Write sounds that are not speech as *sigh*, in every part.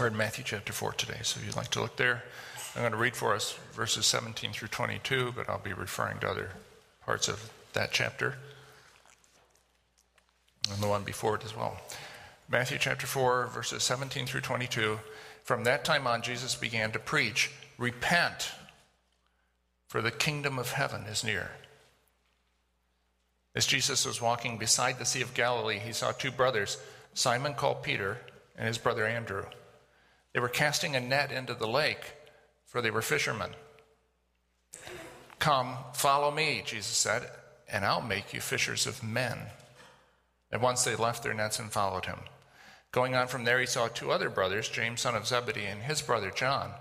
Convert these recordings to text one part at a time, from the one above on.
We're in Matthew chapter 4 today, so if you'd like to look there, I'm going to read for us verses 17 through 22, but I'll be referring to other parts of that chapter and the one before it as well. Matthew chapter 4, verses 17 through 22. From that time on, Jesus began to preach, Repent, for the kingdom of heaven is near. As Jesus was walking beside the Sea of Galilee, he saw two brothers, Simon called Peter and his brother Andrew. They were casting a net into the lake, for they were fishermen. Come, follow me, Jesus said, and I'll make you fishers of men. At once they left their nets and followed him. Going on from there, he saw two other brothers, James, son of Zebedee, and his brother John.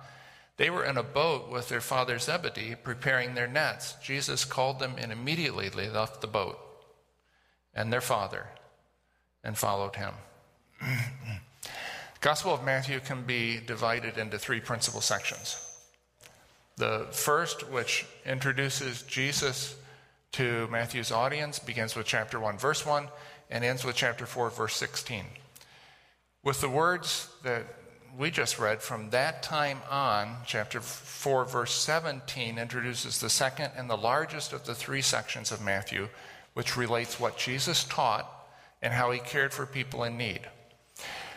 They were in a boat with their father Zebedee, preparing their nets. Jesus called them, and immediately they left the boat and their father and followed him. *clears throat* Gospel of Matthew can be divided into three principal sections. The first, which introduces Jesus to Matthew's audience, begins with chapter 1, verse 1, and ends with chapter 4, verse 16. With the words that we just read from that time on, chapter 4, verse 17 introduces the second and the largest of the three sections of Matthew, which relates what Jesus taught and how he cared for people in need.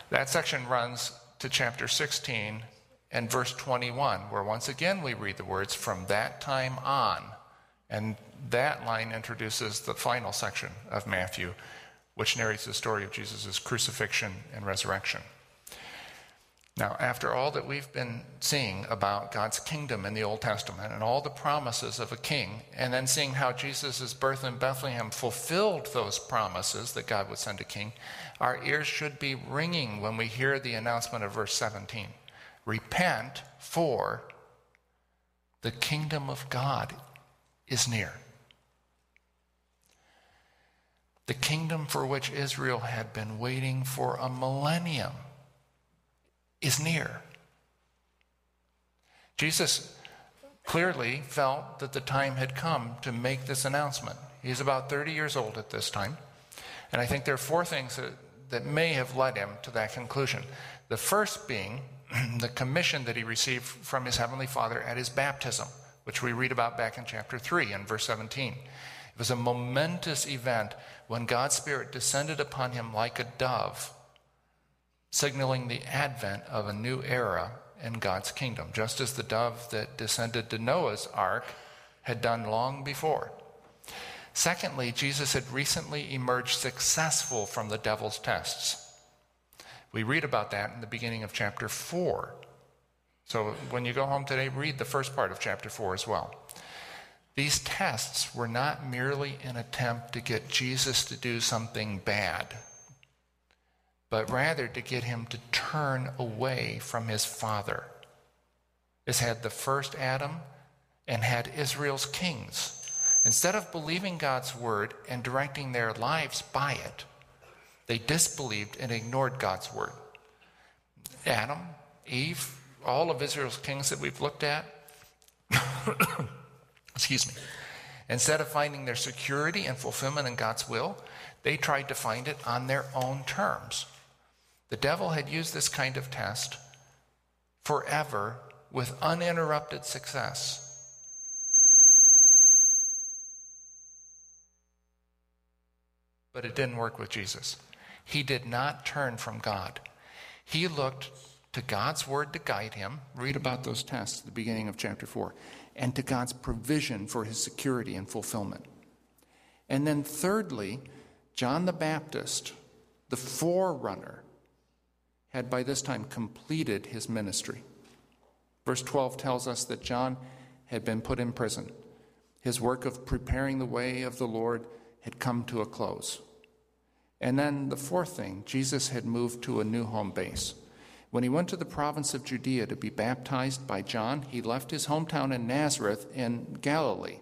That section runs to chapter 16 and verse 21, where once again we read the words from that time on. And that line introduces the final section of Matthew, which narrates the story of Jesus' crucifixion and resurrection. Now, after all that we've been seeing about God's kingdom in the Old Testament and all the promises of a king, and then seeing how Jesus' birth in Bethlehem fulfilled those promises that God would send a king, our ears should be ringing when we hear the announcement of verse 17 Repent, for the kingdom of God is near. The kingdom for which Israel had been waiting for a millennium is near. Jesus clearly felt that the time had come to make this announcement. He's about 30 years old at this time. And I think there are four things that, that may have led him to that conclusion. The first being *clears throat* the commission that he received from his Heavenly Father at his baptism, which we read about back in chapter 3 and verse 17. It was a momentous event when God's Spirit descended upon him like a dove signaling the advent of a new era in God's kingdom, just as the dove that descended to Noah's ark had done long before. Secondly, Jesus had recently emerged successful from the devil's tests. We read about that in the beginning of chapter 4. So when you go home today, read the first part of chapter 4 as well. These tests were not merely an attempt to get Jesus to do something bad but rather to get him to turn away from his father. As had the first Adam and had Israel's kings. Instead of believing God's word and directing their lives by it, they disbelieved and ignored God's word. Adam, Eve, all of Israel's kings that we've looked at, *coughs* excuse me, instead of finding their security and fulfillment in God's will, they tried to find it on their own terms. The devil had used this kind of test forever with uninterrupted success. But it didn't work with Jesus. He did not turn from God. He looked to God's word to guide him. Read about those tests at the beginning of chapter 4. And to God's provision for his security and fulfillment. And then, thirdly, John the Baptist, the forerunner had by this time completed his ministry. Verse 12 tells us that John had been put in prison. His work of preparing the way of the Lord had come to a close. And then the fourth thing, Jesus had moved to a new home base. When he went to the province of Judea to be baptized by John, he left his hometown in Nazareth in Galilee.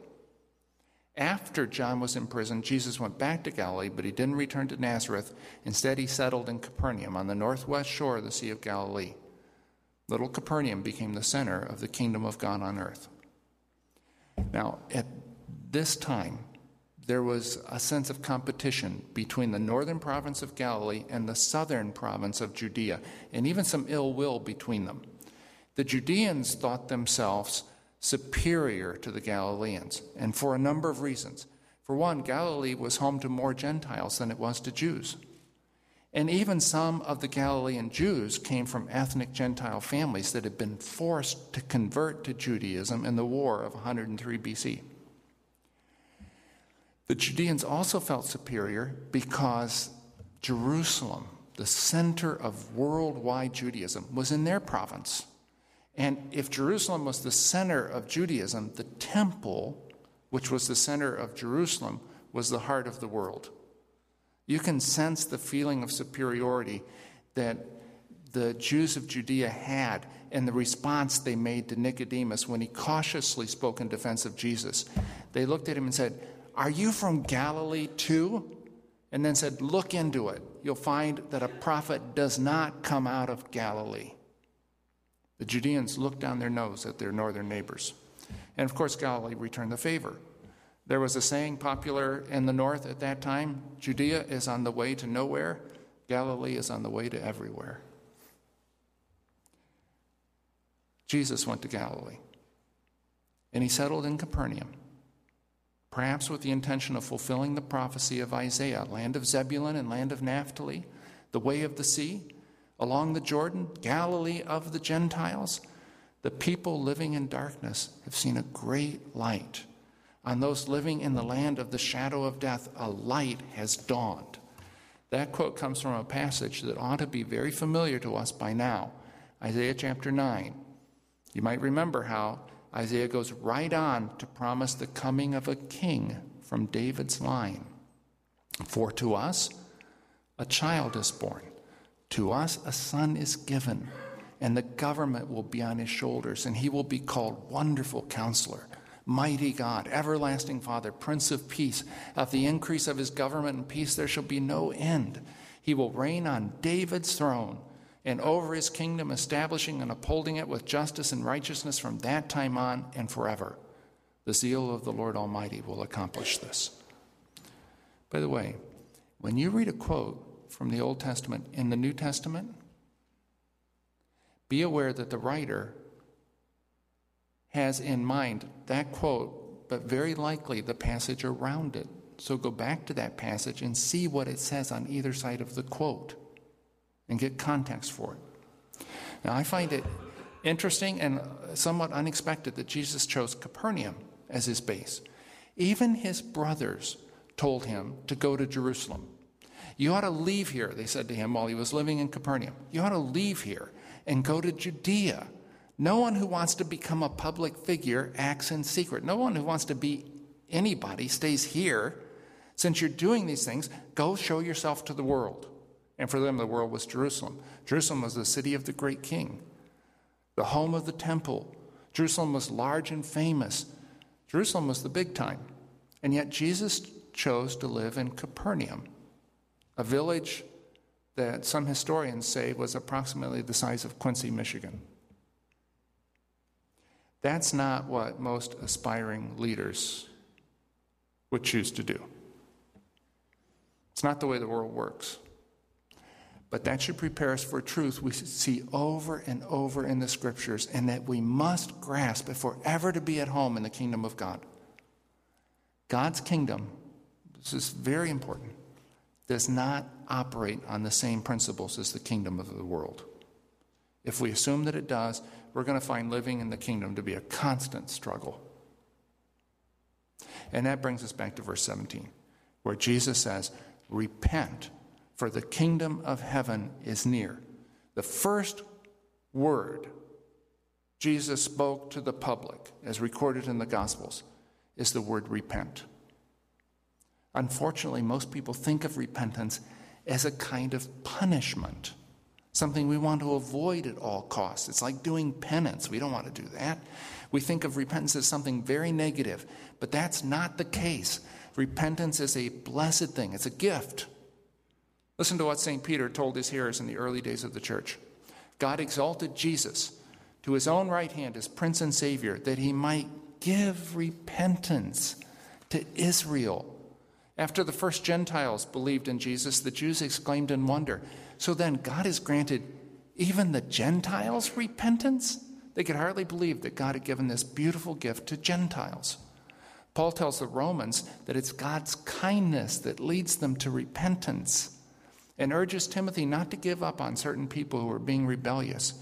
After John was in prison, Jesus went back to Galilee, but he didn't return to Nazareth. Instead, he settled in Capernaum on the northwest shore of the Sea of Galilee. Little Capernaum became the center of the kingdom of God on earth. Now, at this time, there was a sense of competition between the northern province of Galilee and the southern province of Judea, and even some ill will between them. The Judeans thought themselves superior to the Galileans, and for a number of reasons. For one, Galilee was home to more Gentiles than it was to Jews. And even some of the Galilean Jews came from ethnic Gentile families that had been forced to convert to Judaism in the war of 103 BC. The Judeans also felt superior because Jerusalem, the center of worldwide Judaism, was in their province. And if Jerusalem was the center of Judaism, the temple, which was the center of Jerusalem, was the heart of the world. You can sense the feeling of superiority that the Jews of Judea had and the response they made to Nicodemus when he cautiously spoke in defense of Jesus. They looked at him and said, Are you from Galilee too? And then said, Look into it. You'll find that a prophet does not come out of Galilee. The Judeans looked down their nose at their northern neighbors. And of course, Galilee returned the favor. There was a saying popular in the north at that time Judea is on the way to nowhere, Galilee is on the way to everywhere. Jesus went to Galilee, and he settled in Capernaum, perhaps with the intention of fulfilling the prophecy of Isaiah land of Zebulun and land of Naphtali, the way of the sea, along the Jordan, Galilee of the Gentiles. The people living in darkness have seen a great light. On those living in the land of the shadow of death, a light has dawned. That quote comes from a passage that ought to be very familiar to us by now Isaiah chapter 9. You might remember how Isaiah goes right on to promise the coming of a king from David's line. For to us a child is born, to us a son is given, and the government will be on his shoulders, and he will be called Wonderful Counselor Mighty God, everlasting Father, Prince of Peace, of the increase of his government and peace there shall be no end. He will reign on David's throne and over his kingdom, establishing and upholding it with justice and righteousness from that time on and forever. The zeal of the Lord Almighty will accomplish this. By the way, when you read a quote from the Old Testament in the New Testament, be aware that the writer has in mind that quote, but very likely the passage around it. So go back to that passage and see what it says on either side of the quote and get context for it. Now, I find it interesting and somewhat unexpected that Jesus chose Capernaum as his base. Even his brothers told him to go to Jerusalem. You ought to leave here, they said to him while he was living in Capernaum. You ought to leave here and go to Judea no one who wants to become a public figure acts in secret. No one who wants to be anybody stays here. Since you're doing these things, go show yourself to the world. And for them, the world was Jerusalem. Jerusalem was the city of the great king, the home of the temple. Jerusalem was large and famous. Jerusalem was the big time. And yet, Jesus chose to live in Capernaum, a village that some historians say was approximately the size of Quincy, Michigan. That's not what most aspiring leaders would choose to do. It's not the way the world works. But that should prepare us for a truth we see over and over in the scriptures and that we must grasp if we're ever to be at home in the kingdom of God. God's kingdom, this is very important, does not operate on the same principles as the kingdom of the world. If we assume that it does, we're going to find living in the kingdom to be a constant struggle. And that brings us back to verse 17, where Jesus says, Repent, for the kingdom of heaven is near. The first word Jesus spoke to the public, as recorded in the Gospels, is the word repent. Unfortunately, most people think of repentance as a kind of punishment something we want to avoid at all costs. It's like doing penance. We don't want to do that. We think of repentance as something very negative, but that's not the case. Repentance is a blessed thing, it's a gift. Listen to what St. Peter told his hearers in the early days of the church God exalted Jesus to his own right hand as Prince and Savior that he might give repentance to Israel After the first Gentiles believed in Jesus, the Jews exclaimed in wonder. So then, God has granted even the Gentiles repentance? They could hardly believe that God had given this beautiful gift to Gentiles. Paul tells the Romans that it's God's kindness that leads them to repentance and urges Timothy not to give up on certain people who are being rebellious,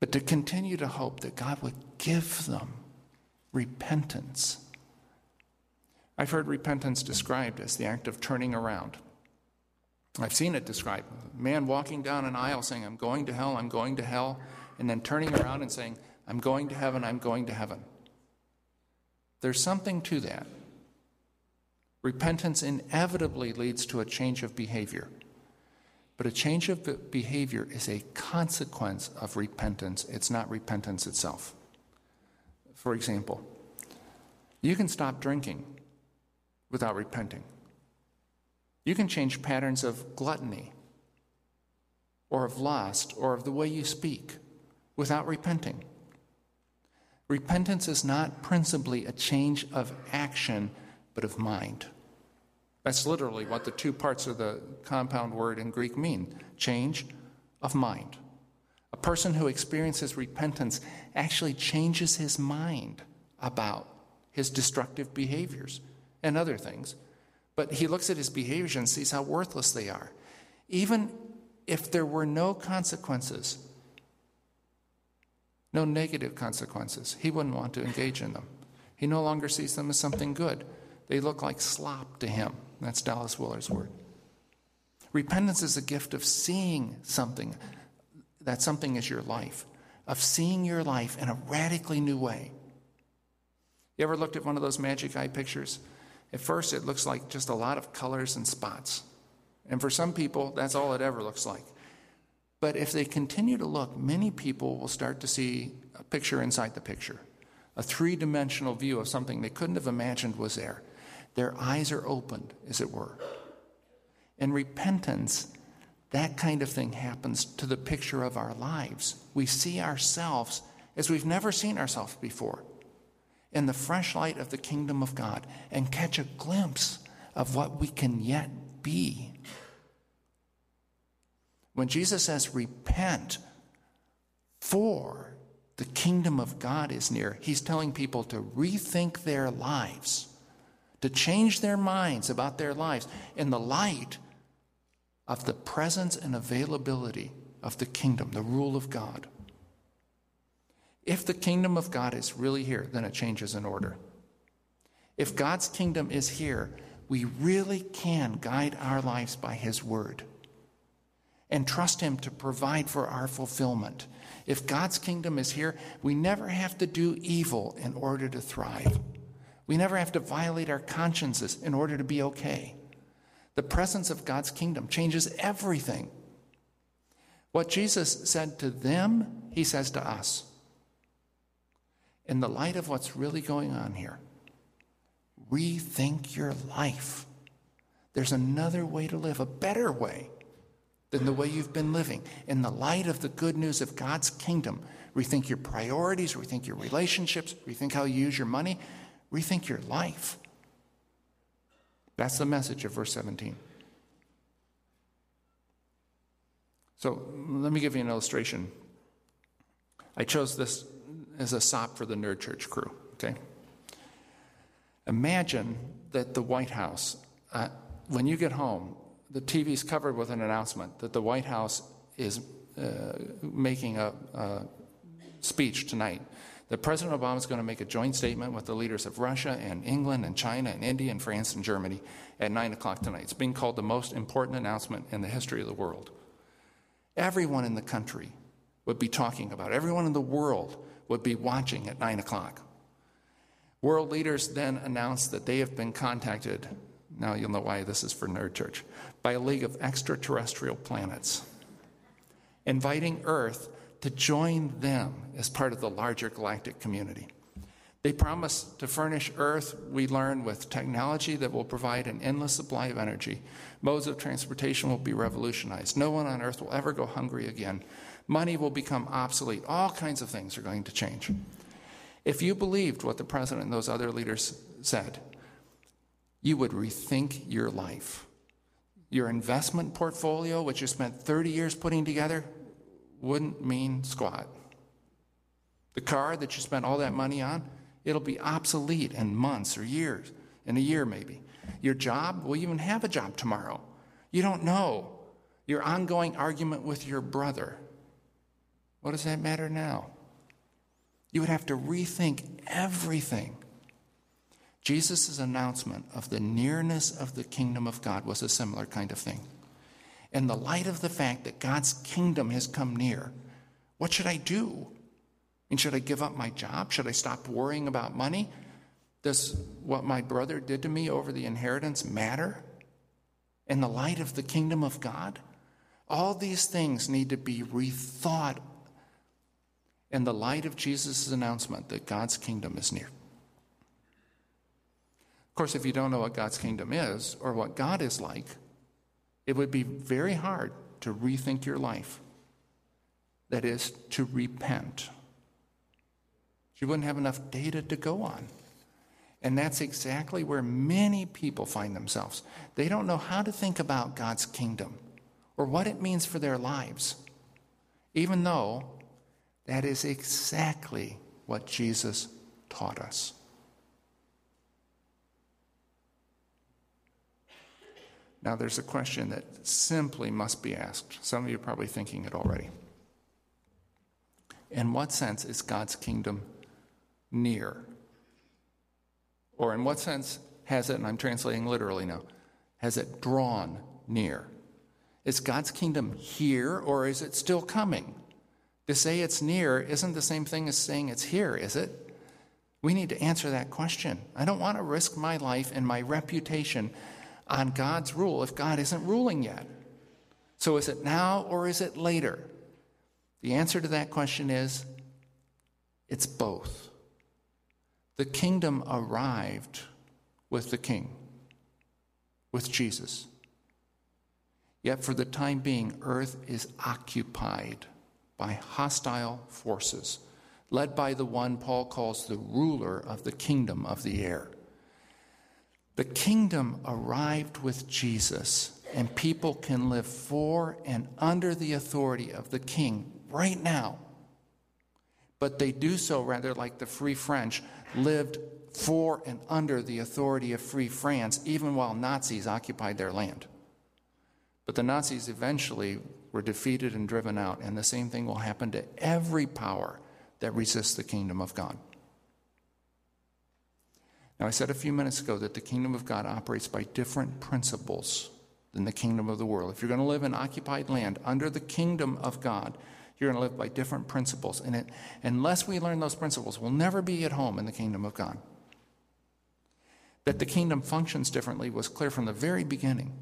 but to continue to hope that God would give them repentance. I've heard repentance described as the act of turning around. I've seen it described. A man walking down an aisle saying, I'm going to hell, I'm going to hell, and then turning around and saying, I'm going to heaven, I'm going to heaven. There's something to that. Repentance inevitably leads to a change of behavior. But a change of behavior is a consequence of repentance, it's not repentance itself. For example, you can stop drinking without repenting. You can change patterns of gluttony or of lust or of the way you speak without repenting. Repentance is not principally a change of action, but of mind. That's literally what the two parts of the compound word in Greek mean change of mind. A person who experiences repentance actually changes his mind about his destructive behaviors and other things. But he looks at his behaviors and sees how worthless they are. Even if there were no consequences, no negative consequences. He wouldn't want to engage in them. He no longer sees them as something good. They look like slop to him. That's Dallas Willard's word. Repentance is a gift of seeing something, that something is your life, of seeing your life in a radically new way. You ever looked at one of those magic eye pictures? At first, it looks like just a lot of colors and spots. And for some people, that's all it ever looks like. But if they continue to look, many people will start to see a picture inside the picture, a three dimensional view of something they couldn't have imagined was there. Their eyes are opened, as it were. In repentance, that kind of thing happens to the picture of our lives. We see ourselves as we've never seen ourselves before in the fresh light of the kingdom of God and catch a glimpse of what we can yet be when Jesus says, repent, for the kingdom of God is near, he's telling people to rethink their lives, to change their minds about their lives in the light of the presence and availability of the kingdom, the rule of God. If the kingdom of God is really here, then it changes in order. If God's kingdom is here, we really can guide our lives by his word and trust Him to provide for our fulfillment. If God's kingdom is here, we never have to do evil in order to thrive. We never have to violate our consciences in order to be okay. The presence of God's kingdom changes everything. What Jesus said to them, he says to us. In the light of what's really going on here, rethink your life. There's another way to live, a better way than the way you've been living. In the light of the good news of God's kingdom, rethink your priorities, rethink your relationships, rethink how you use your money, rethink your life. That's the message of verse 17. So let me give you an illustration. I chose this as a sop for the Nerd Church crew, okay? Imagine that the White House, uh, when you get home, the TV is covered with an announcement that the White House is uh, making a, a speech tonight. That President Obama is going to make a joint statement with the leaders of Russia and England and China and India and France and Germany at 9 o'clock tonight. It's being called the most important announcement in the history of the world. Everyone in the country would be talking about. Everyone in the world would be watching at 9 o'clock. World leaders then announced that they have been contacted now you'll know why this is for Nerd Church. By a league of extraterrestrial planets, inviting Earth to join them as part of the larger galactic community. They promise to furnish Earth, we learn, with technology that will provide an endless supply of energy. Modes of transportation will be revolutionized. No one on Earth will ever go hungry again. Money will become obsolete. All kinds of things are going to change. If you believed what the president and those other leaders said, you would rethink your life. Your investment portfolio, which you spent 30 years putting together, wouldn't mean squat. The car that you spent all that money on, it'll be obsolete in months or years, in a year maybe. Your job, will you even have a job tomorrow? You don't know. Your ongoing argument with your brother, what does that matter now? You would have to rethink everything. Jesus' announcement of the nearness of the kingdom of God was a similar kind of thing. In the light of the fact that God's kingdom has come near, what should I do? And should I give up my job? Should I stop worrying about money? Does what my brother did to me over the inheritance matter? In the light of the kingdom of God? All these things need to be rethought in the light of Jesus' announcement that God's kingdom is near. Of course, if you don't know what God's kingdom is or what God is like, it would be very hard to rethink your life. That is, to repent. You wouldn't have enough data to go on. And that's exactly where many people find themselves. They don't know how to think about God's kingdom or what it means for their lives, even though that is exactly what Jesus taught us. Now, there's a question that simply must be asked. Some of you are probably thinking it already. In what sense is God's kingdom near? Or in what sense has it, and I'm translating literally now, has it drawn near? Is God's kingdom here or is it still coming? To say it's near isn't the same thing as saying it's here, is it? We need to answer that question. I don't want to risk my life and my reputation on God's rule if God isn't ruling yet. So is it now or is it later? The answer to that question is it's both. The kingdom arrived with the king, with Jesus. Yet for the time being, earth is occupied by hostile forces, led by the one Paul calls the ruler of the kingdom of the air. The kingdom arrived with Jesus, and people can live for and under the authority of the king right now. But they do so rather like the Free French lived for and under the authority of Free France, even while Nazis occupied their land. But the Nazis eventually were defeated and driven out, and the same thing will happen to every power that resists the kingdom of God. Now, I said a few minutes ago that the kingdom of God operates by different principles than the kingdom of the world. If you're going to live in occupied land under the kingdom of God, you're going to live by different principles. And it, unless we learn those principles, we'll never be at home in the kingdom of God. That the kingdom functions differently was clear from the very beginning.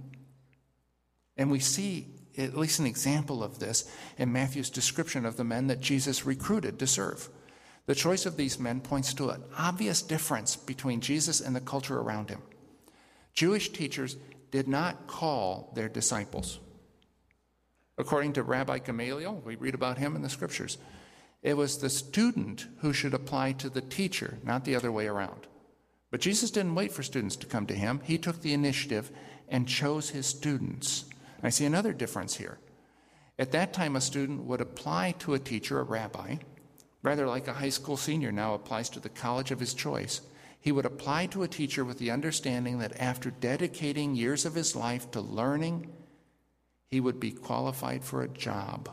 And we see at least an example of this in Matthew's description of the men that Jesus recruited to serve. The choice of these men points to an obvious difference between Jesus and the culture around him. Jewish teachers did not call their disciples. According to Rabbi Gamaliel, we read about him in the scriptures, it was the student who should apply to the teacher, not the other way around. But Jesus didn't wait for students to come to him. He took the initiative and chose his students. I see another difference here. At that time, a student would apply to a teacher, a rabbi, rather like a high school senior now applies to the college of his choice. He would apply to a teacher with the understanding that after dedicating years of his life to learning, he would be qualified for a job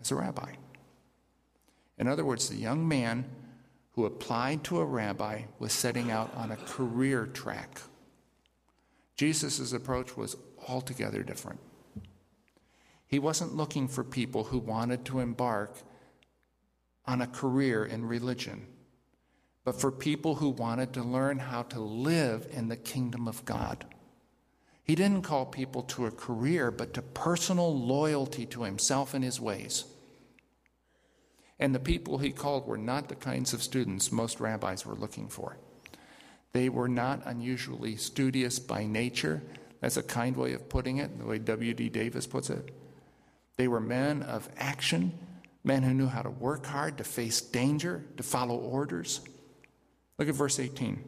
as a rabbi. In other words, the young man who applied to a rabbi was setting out on a career track. Jesus' approach was altogether different. He wasn't looking for people who wanted to embark on a career in religion, but for people who wanted to learn how to live in the kingdom of God. He didn't call people to a career, but to personal loyalty to himself and his ways. And the people he called were not the kinds of students most rabbis were looking for. They were not unusually studious by nature. That's a kind way of putting it, the way W.D. Davies puts it. They were men of action, men who knew how to work hard, to face danger, to follow orders. Look at verse 18.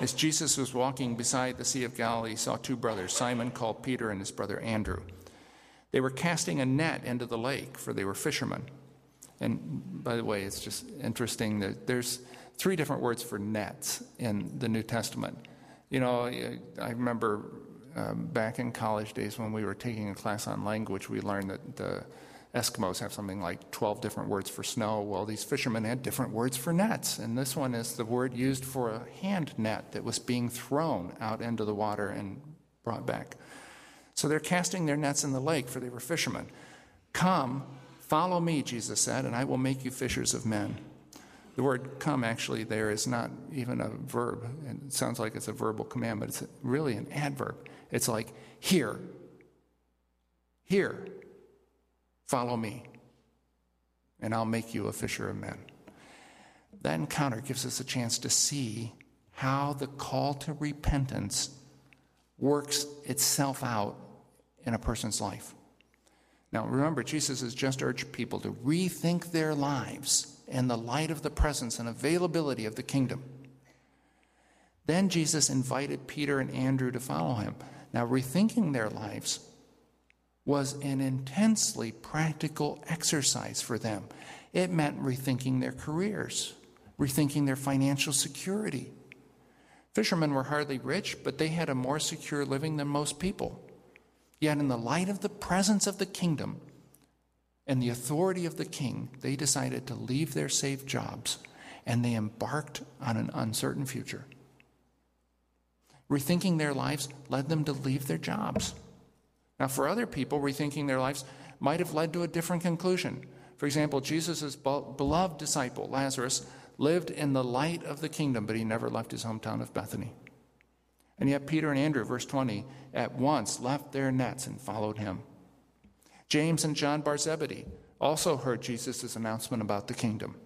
As Jesus was walking beside the Sea of Galilee, he saw two brothers, Simon called Peter and his brother Andrew. They were casting a net into the lake, for they were fishermen. And by the way, it's just interesting that there's three different words for nets in the New Testament. You know, I remember um, back in college days when we were taking a class on language, we learned that the Eskimos have something like 12 different words for snow. Well, these fishermen had different words for nets. And this one is the word used for a hand net that was being thrown out into the water and brought back. So they're casting their nets in the lake, for they were fishermen. Come, follow me, Jesus said, and I will make you fishers of men. The word come actually there is not even a verb. and It sounds like it's a verbal command, but it's really an adverb. It's like, here, here, follow me, and I'll make you a fisher of men. That encounter gives us a chance to see how the call to repentance works itself out in a person's life. Now, remember, Jesus has just urged people to rethink their lives in the light of the presence and availability of the kingdom. Then Jesus invited Peter and Andrew to follow him. Now, rethinking their lives was an intensely practical exercise for them. It meant rethinking their careers, rethinking their financial security. Fishermen were hardly rich, but they had a more secure living than most people. Yet, in the light of the presence of the kingdom, and the authority of the king, they decided to leave their safe jobs and they embarked on an uncertain future. Rethinking their lives led them to leave their jobs. Now, for other people, rethinking their lives might have led to a different conclusion. For example, Jesus' beloved disciple, Lazarus, lived in the light of the kingdom, but he never left his hometown of Bethany. And yet, Peter and Andrew, verse 20, at once left their nets and followed him. James and John Bar Zebedee also heard Jesus' announcement about the kingdom.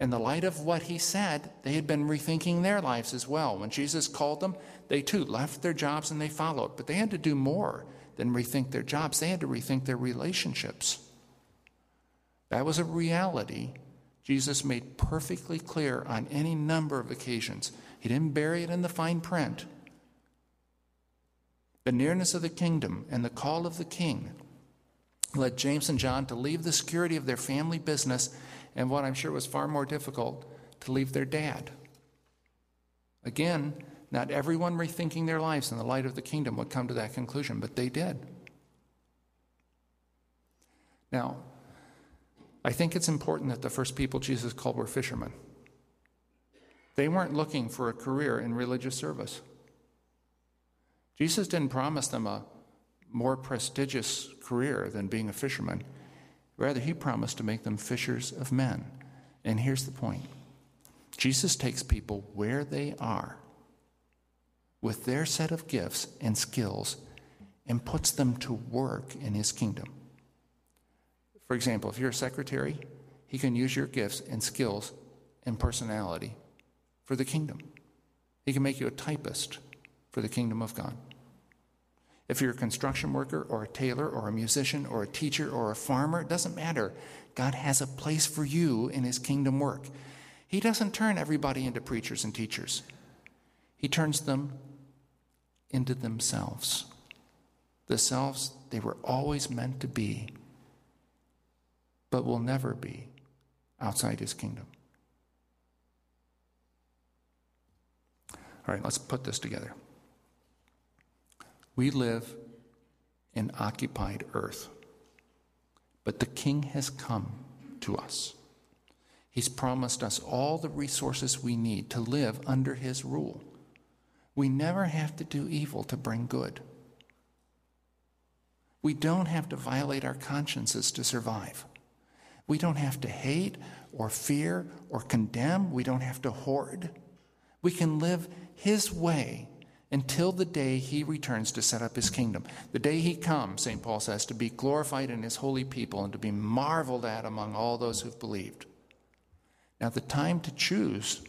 In the light of what he said, they had been rethinking their lives as well. When Jesus called them, they too left their jobs and they followed. But they had to do more than rethink their jobs, they had to rethink their relationships. That was a reality Jesus made perfectly clear on any number of occasions. He didn't bury it in the fine print. The nearness of the kingdom and the call of the king led James and John to leave the security of their family business and what I'm sure was far more difficult, to leave their dad. Again, not everyone rethinking their lives in the light of the kingdom would come to that conclusion, but they did. Now, I think it's important that the first people Jesus called were fishermen. They weren't looking for a career in religious service. Jesus didn't promise them a more prestigious career than being a fisherman. Rather, he promised to make them fishers of men. And here's the point Jesus takes people where they are with their set of gifts and skills and puts them to work in his kingdom. For example, if you're a secretary, he can use your gifts and skills and personality for the kingdom. He can make you a typist for the kingdom of God. If you're a construction worker or a tailor or a musician or a teacher or a farmer, it doesn't matter. God has a place for you in his kingdom work. He doesn't turn everybody into preachers and teachers, he turns them into themselves. The selves they were always meant to be, but will never be outside his kingdom. All right, let's put this together. We live in occupied earth, but the King has come to us. He's promised us all the resources we need to live under His rule. We never have to do evil to bring good. We don't have to violate our consciences to survive. We don't have to hate or fear or condemn. We don't have to hoard. We can live His way until the day he returns to set up his kingdom. The day he comes, St. Paul says, to be glorified in his holy people and to be marveled at among all those who've believed. Now, the time to choose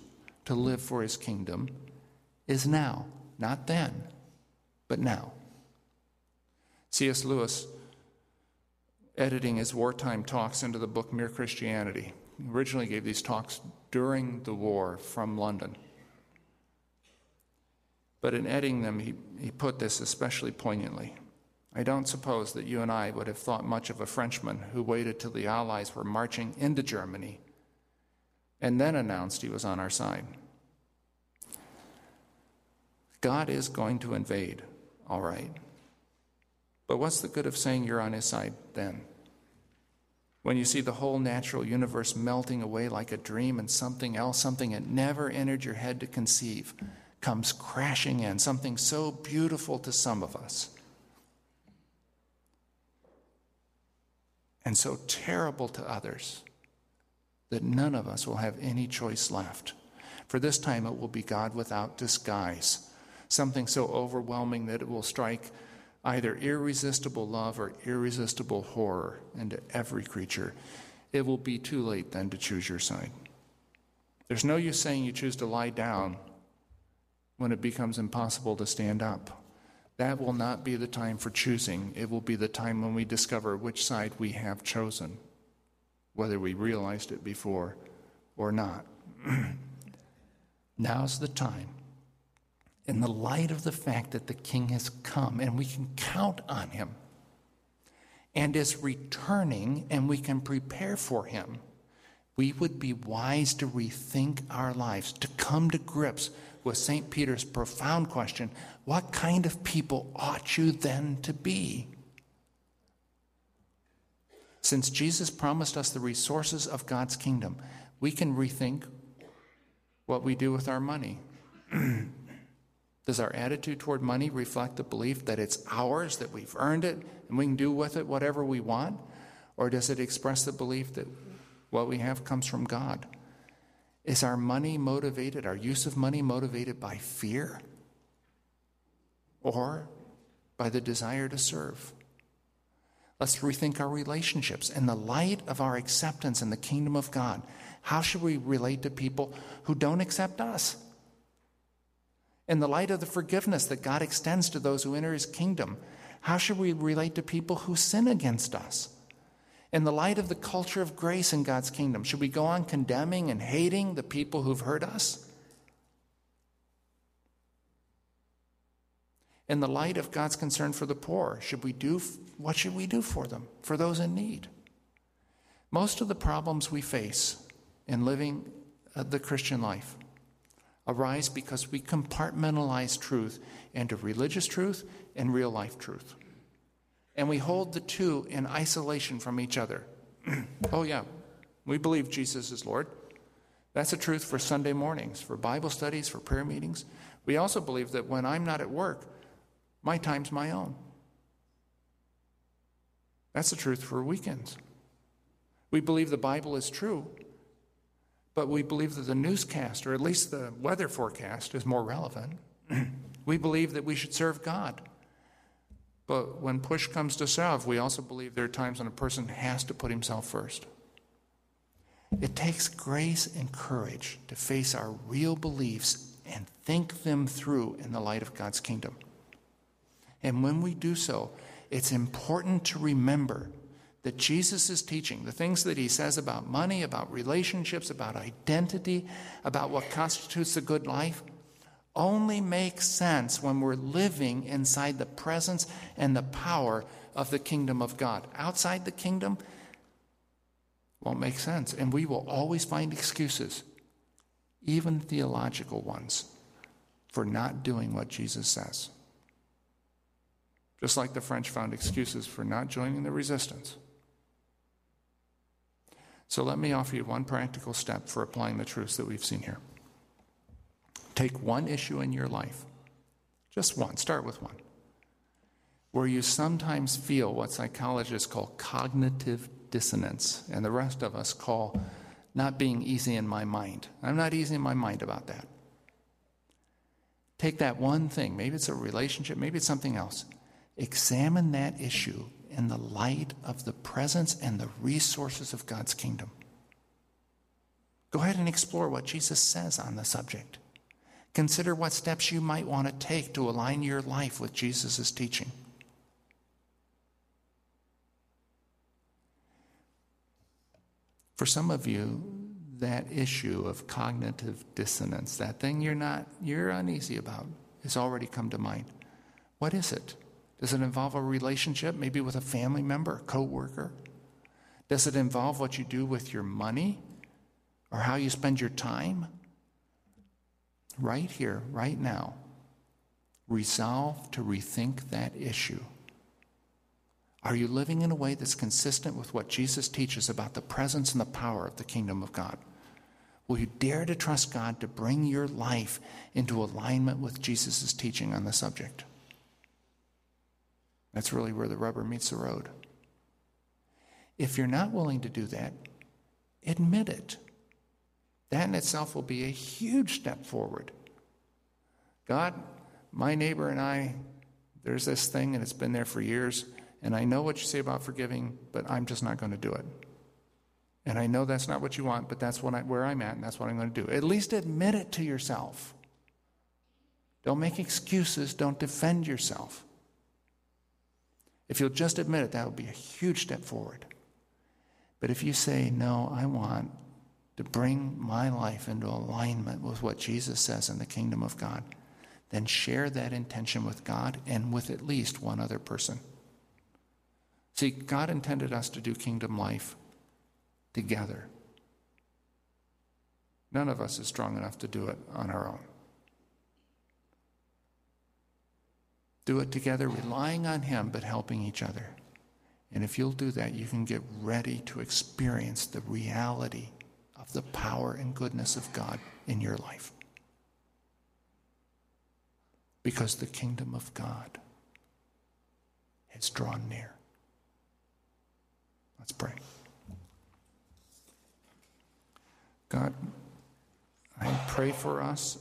to live for his kingdom is now, not then, but now. C.S. Lewis, editing his wartime talks into the book Mere Christianity, originally gave these talks during the war from London. But in editing them, he, he put this especially poignantly. I don't suppose that you and I would have thought much of a Frenchman who waited till the Allies were marching into Germany and then announced he was on our side. God is going to invade, all right. But what's the good of saying you're on his side then? When you see the whole natural universe melting away like a dream and something else, something that never entered your head to conceive, comes crashing in, something so beautiful to some of us and so terrible to others that none of us will have any choice left. For this time it will be God without disguise, something so overwhelming that it will strike either irresistible love or irresistible horror into every creature. It will be too late then to choose your side. There's no use saying you choose to lie down when it becomes impossible to stand up. That will not be the time for choosing. It will be the time when we discover which side we have chosen, whether we realized it before or not. *clears throat* Now's the time. In the light of the fact that the king has come and we can count on him and is returning and we can prepare for him, we would be wise to rethink our lives, to come to grips with St. Peter's profound question what kind of people ought you then to be? Since Jesus promised us the resources of God's kingdom, we can rethink what we do with our money. *clears throat* Does our attitude toward money reflect the belief that it's ours, that we've earned it, and we can do with it whatever we want? Or does it express the belief that what we have comes from God? Is our money motivated, our use of money motivated by fear or by the desire to serve? Let's rethink our relationships. In the light of our acceptance in the kingdom of God, how should we relate to people who don't accept us? In the light of the forgiveness that God extends to those who enter his kingdom, how should we relate to people who sin against us? In the light of the culture of grace in God's kingdom, should we go on condemning and hating the people who've hurt us? In the light of God's concern for the poor, should we do what should we do for them, for those in need? Most of the problems we face in living uh, the Christian life arise because we compartmentalize truth into religious truth and real life truth and we hold the two in isolation from each other. *clears throat* oh, yeah, we believe Jesus is Lord. That's the truth for Sunday mornings, for Bible studies, for prayer meetings. We also believe that when I'm not at work, my time's my own. That's the truth for weekends. We believe the Bible is true, but we believe that the newscast, or at least the weather forecast, is more relevant. *clears throat* we believe that we should serve God. But when push comes to shove, we also believe there are times when a person has to put himself first. It takes grace and courage to face our real beliefs and think them through in the light of God's kingdom. And when we do so, it's important to remember that Jesus is teaching, the things that he says about money, about relationships, about identity, about what constitutes a good life, only makes sense when we're living inside the presence and the power of the kingdom of God. Outside the kingdom won't make sense. And we will always find excuses, even theological ones, for not doing what Jesus says. Just like the French found excuses for not joining the resistance. So let me offer you one practical step for applying the truths that we've seen here. Take one issue in your life, just one, start with one, where you sometimes feel what psychologists call cognitive dissonance, and the rest of us call not being easy in my mind. I'm not easy in my mind about that. Take that one thing, maybe it's a relationship, maybe it's something else. Examine that issue in the light of the presence and the resources of God's kingdom. Go ahead and explore what Jesus says on the subject. Consider what steps you might want to take to align your life with Jesus' teaching. For some of you, that issue of cognitive dissonance, that thing you're not, you're uneasy about, has already come to mind. What is it? Does it involve a relationship, maybe with a family member, a coworker? Does it involve what you do with your money or how you spend your time? Right here, right now, resolve to rethink that issue. Are you living in a way that's consistent with what Jesus teaches about the presence and the power of the kingdom of God? Will you dare to trust God to bring your life into alignment with Jesus' teaching on the subject? That's really where the rubber meets the road. If you're not willing to do that, admit it. That in itself will be a huge step forward. God, my neighbor and I, there's this thing and it's been there for years, and I know what you say about forgiving, but I'm just not going to do it. And I know that's not what you want, but that's what I, where I'm at, and that's what I'm going to do. At least admit it to yourself. Don't make excuses, don't defend yourself. If you'll just admit it, that will be a huge step forward. But if you say, No, I want to bring my life into alignment with what Jesus says in the kingdom of God, then share that intention with God and with at least one other person. See, God intended us to do kingdom life together. None of us is strong enough to do it on our own. Do it together, relying on Him, but helping each other. And if you'll do that, you can get ready to experience the reality of the power and goodness of God in your life. Because the kingdom of God has drawn near. Let's pray. God, I pray for us.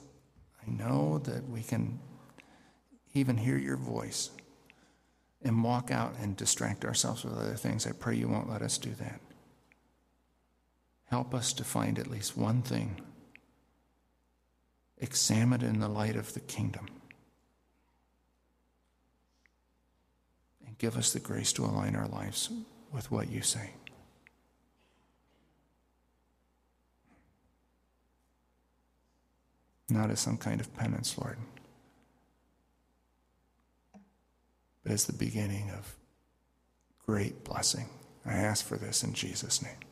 I know that we can even hear your voice and walk out and distract ourselves with other things. I pray you won't let us do that. Help us to find at least one thing. Examine in the light of the kingdom. And give us the grace to align our lives with what you say. Not as some kind of penance, Lord. but as the beginning of great blessing. I ask for this in Jesus' name.